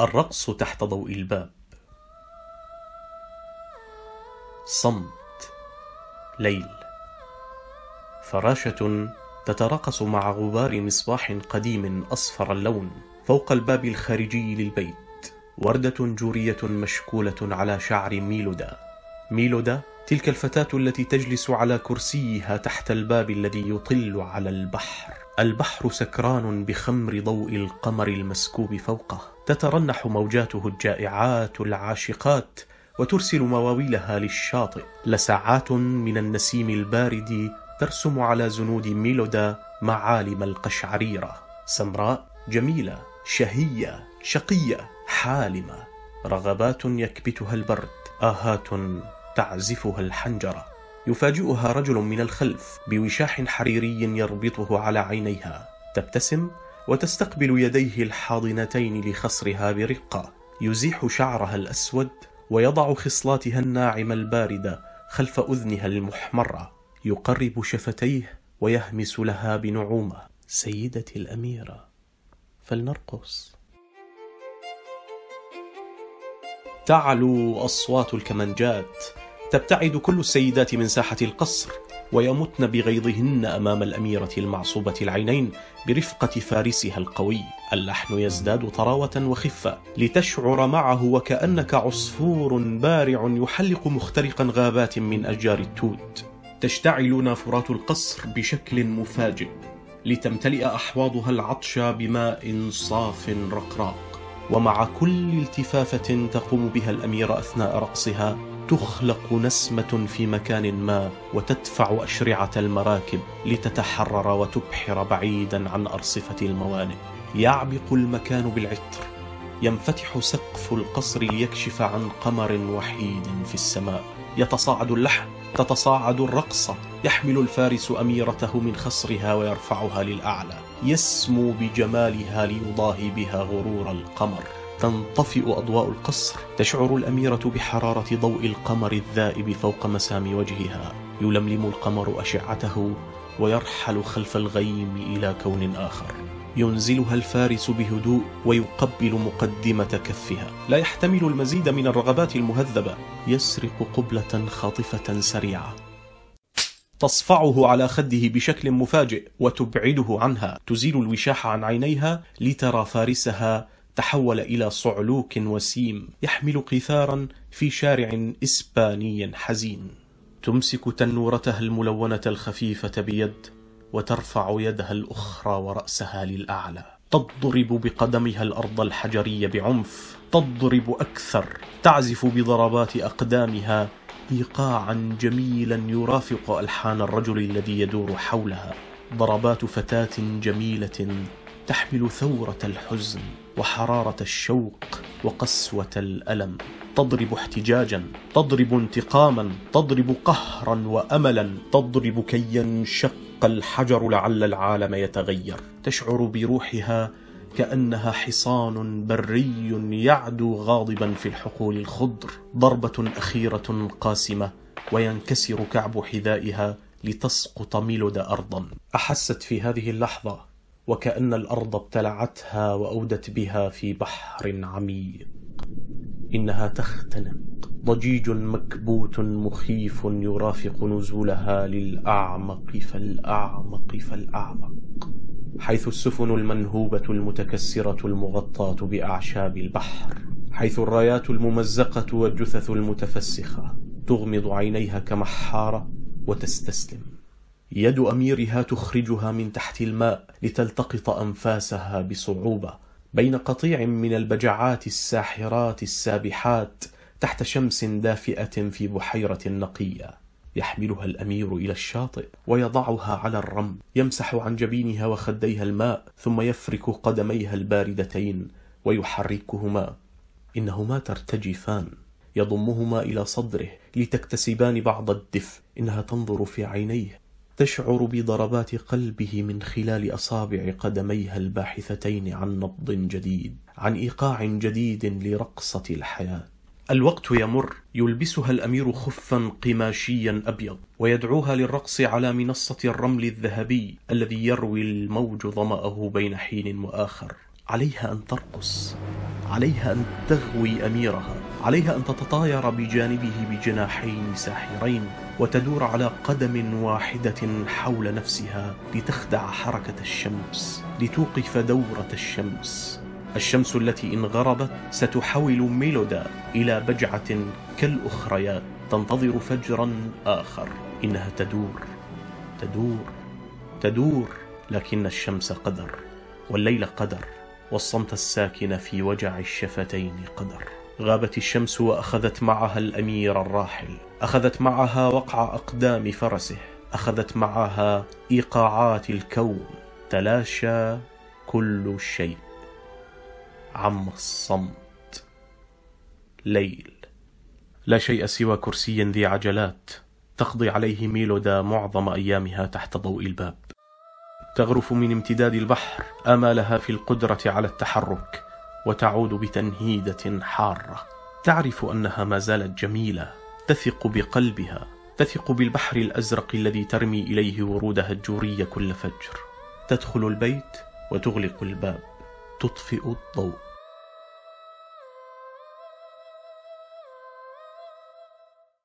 الرقص تحت ضوء الباب. صمت ليل. فراشة تتراقص مع غبار مصباح قديم أصفر اللون فوق الباب الخارجي للبيت. وردة جورية مشكولة على شعر ميلودا. ميلودا تلك الفتاة التي تجلس على كرسيها تحت الباب الذي يطل على البحر. البحر سكران بخمر ضوء القمر المسكوب فوقه. تترنح موجاته الجائعات العاشقات وترسل مواويلها للشاطئ. لساعات من النسيم البارد ترسم على زنود ميلودا معالم القشعريرة. سمراء جميلة شهية شقية حالمة. رغبات يكبتها البرد آهات تعزفها الحنجرة. يفاجئها رجل من الخلف بوشاح حريري يربطه على عينيها. تبتسم وتستقبل يديه الحاضنتين لخصرها برقة. يزيح شعرها الأسود ويضع خصلاتها الناعمة الباردة خلف أذنها المحمرة. يقرب شفتيه ويهمس لها بنعومة. سيدتي الأميرة فلنرقص. تعلو أصوات الكمنجات. تبتعد كل السيدات من ساحة القصر. ويمتن بغيظهن أمام الأميرة المعصوبة العينين برفقة فارسها القوي. اللحن يزداد طراوة وخفة لتشعر معه وكأنك عصفور بارع يحلق مخترقا غابات من أشجار التوت. تشتعل نافورات القصر بشكل مفاجئ لتمتلئ أحواضها العطش بماء صاف رقراق. ومع كل التفافة تقوم بها الأميرة أثناء رقصها تخلق نسمة في مكان ما وتدفع أشرعة المراكب لتتحرر وتبحر بعيدا عن أرصفة الموانئ. يعبق المكان بالعطر ينفتح سقف القصر ليكشف عن قمر وحيد في السماء. يتصاعد اللحن تتصاعد الرقصة يحمل الفارس أميرته من خصرها ويرفعها للأعلى. يسمو بجمالها ليضاهي بها غرور القمر. تنطفئ أضواء القصر تشعر الأميرة بحرارة ضوء القمر الذائب فوق مسام وجهها. يلملم القمر أشعته ويرحل خلف الغيم إلى كون آخر. ينزلها الفارس بهدوء ويقبل مقدمة كفها. لا يحتمل المزيد من الرغبات المهذبة. يسرق قبلة خاطفة سريعة. تصفعه على خده بشكل مفاجئ وتبعده عنها. تزيل الوشاح عن عينيها لترى فارسها تحول إلى صعلوك وسيم يحمل قيثارا في شارع إسباني حزين. تمسك تنورتها الملونة الخفيفة بيد وترفع يدها الأخرى ورأسها للأعلى. تضرب بقدمها الأرض الحجرية بعنف. تضرب أكثر. تعزف بضربات أقدامها إيقاعا جميلا يرافق ألحان الرجل الذي يدور حولها. ضربات فتاة جميلة تحمل ثورة الحزن. وحرارة الشوق وقسوة الألم. تضرب احتجاجا تضرب انتقاما تضرب قهرا وأملا تضرب كي ينشق الحجر لعل العالم يتغير. تشعر بروحها كأنها حصان بري يعدو غاضبا في الحقول الخضر. ضربة أخيرة قاسمة وينكسر كعب حذائها لتسقط ميلود أرضا. أحست في هذه اللحظة وكأن الأرض ابتلعتها وأودت بها في بحر عميق. إنها تختنق. ضجيج مكبوت مخيف يرافق نزولها للأعمق فالأعمق فالأعمق. حيث السفن المنهوبة المتكسرة المغطاة بأعشاب البحر. حيث الرايات الممزقة والجثث المتفسخة. تغمض عينيها كمحارة وتستسلم. يد أميرها تخرجها من تحت الماء لتلتقط أنفاسها بصعوبة بين قطيع من البجعات الساحرات السابحات تحت شمس دافئة في بحيرة نقية. يحملها الأمير إلى الشاطئ ويضعها على الرمل يمسح عن جبينها وخديها الماء ثم يفرك قدميها الباردتين ويحركهما. إنهما ترتجفان. يضمهما إلى صدره لتكتسبان بعض الدفء إنها تنظر في عينيه. تشعر بضربات قلبه من خلال أصابع قدميها الباحثتين عن نبض جديد عن إيقاع جديد لرقصة الحياة. الوقت يمر يلبسها الأمير خفا قماشيا أبيض ويدعوها للرقص على منصة الرمل الذهبي الذي يروي الموج ظمأه بين حين وآخر. عليها أن ترقص عليها أن تغوي أميرها عليها أن تتطاير بجانبه بجناحين ساحرين وتدور على قدم واحدة حول نفسها لتخدع حركة الشمس لتوقف دورة الشمس. الشمس التي إن غربت ستحول ميلودا إلى بجعة كالأخريات تنتظر فجرا آخر إنها تدور تدور تدور لكن الشمس قدر والليل قدر. والصمت الساكن في وجع الشفتين قدر. غابت الشمس وأخذت معها الأمير الراحل. أخذت معها وقع أقدام فرسه. أخذت معها إيقاعات الكون. تلاشى كل شيء. عم الصمت. ليل. لا شيء سوى كرسي ذي عجلات تقضي عليه ميلودا معظم أيامها تحت ضوء الباب. تغرف من امتداد البحر أمالها في القدرة على التحرك وتعود بتنهيدة حارة. تعرف أنها ما زالت جميلة تثق بقلبها تثق بالبحر الأزرق الذي ترمي إليه ورودها الجورية كل فجر. تدخل البيت وتغلق الباب تطفئ الضوء.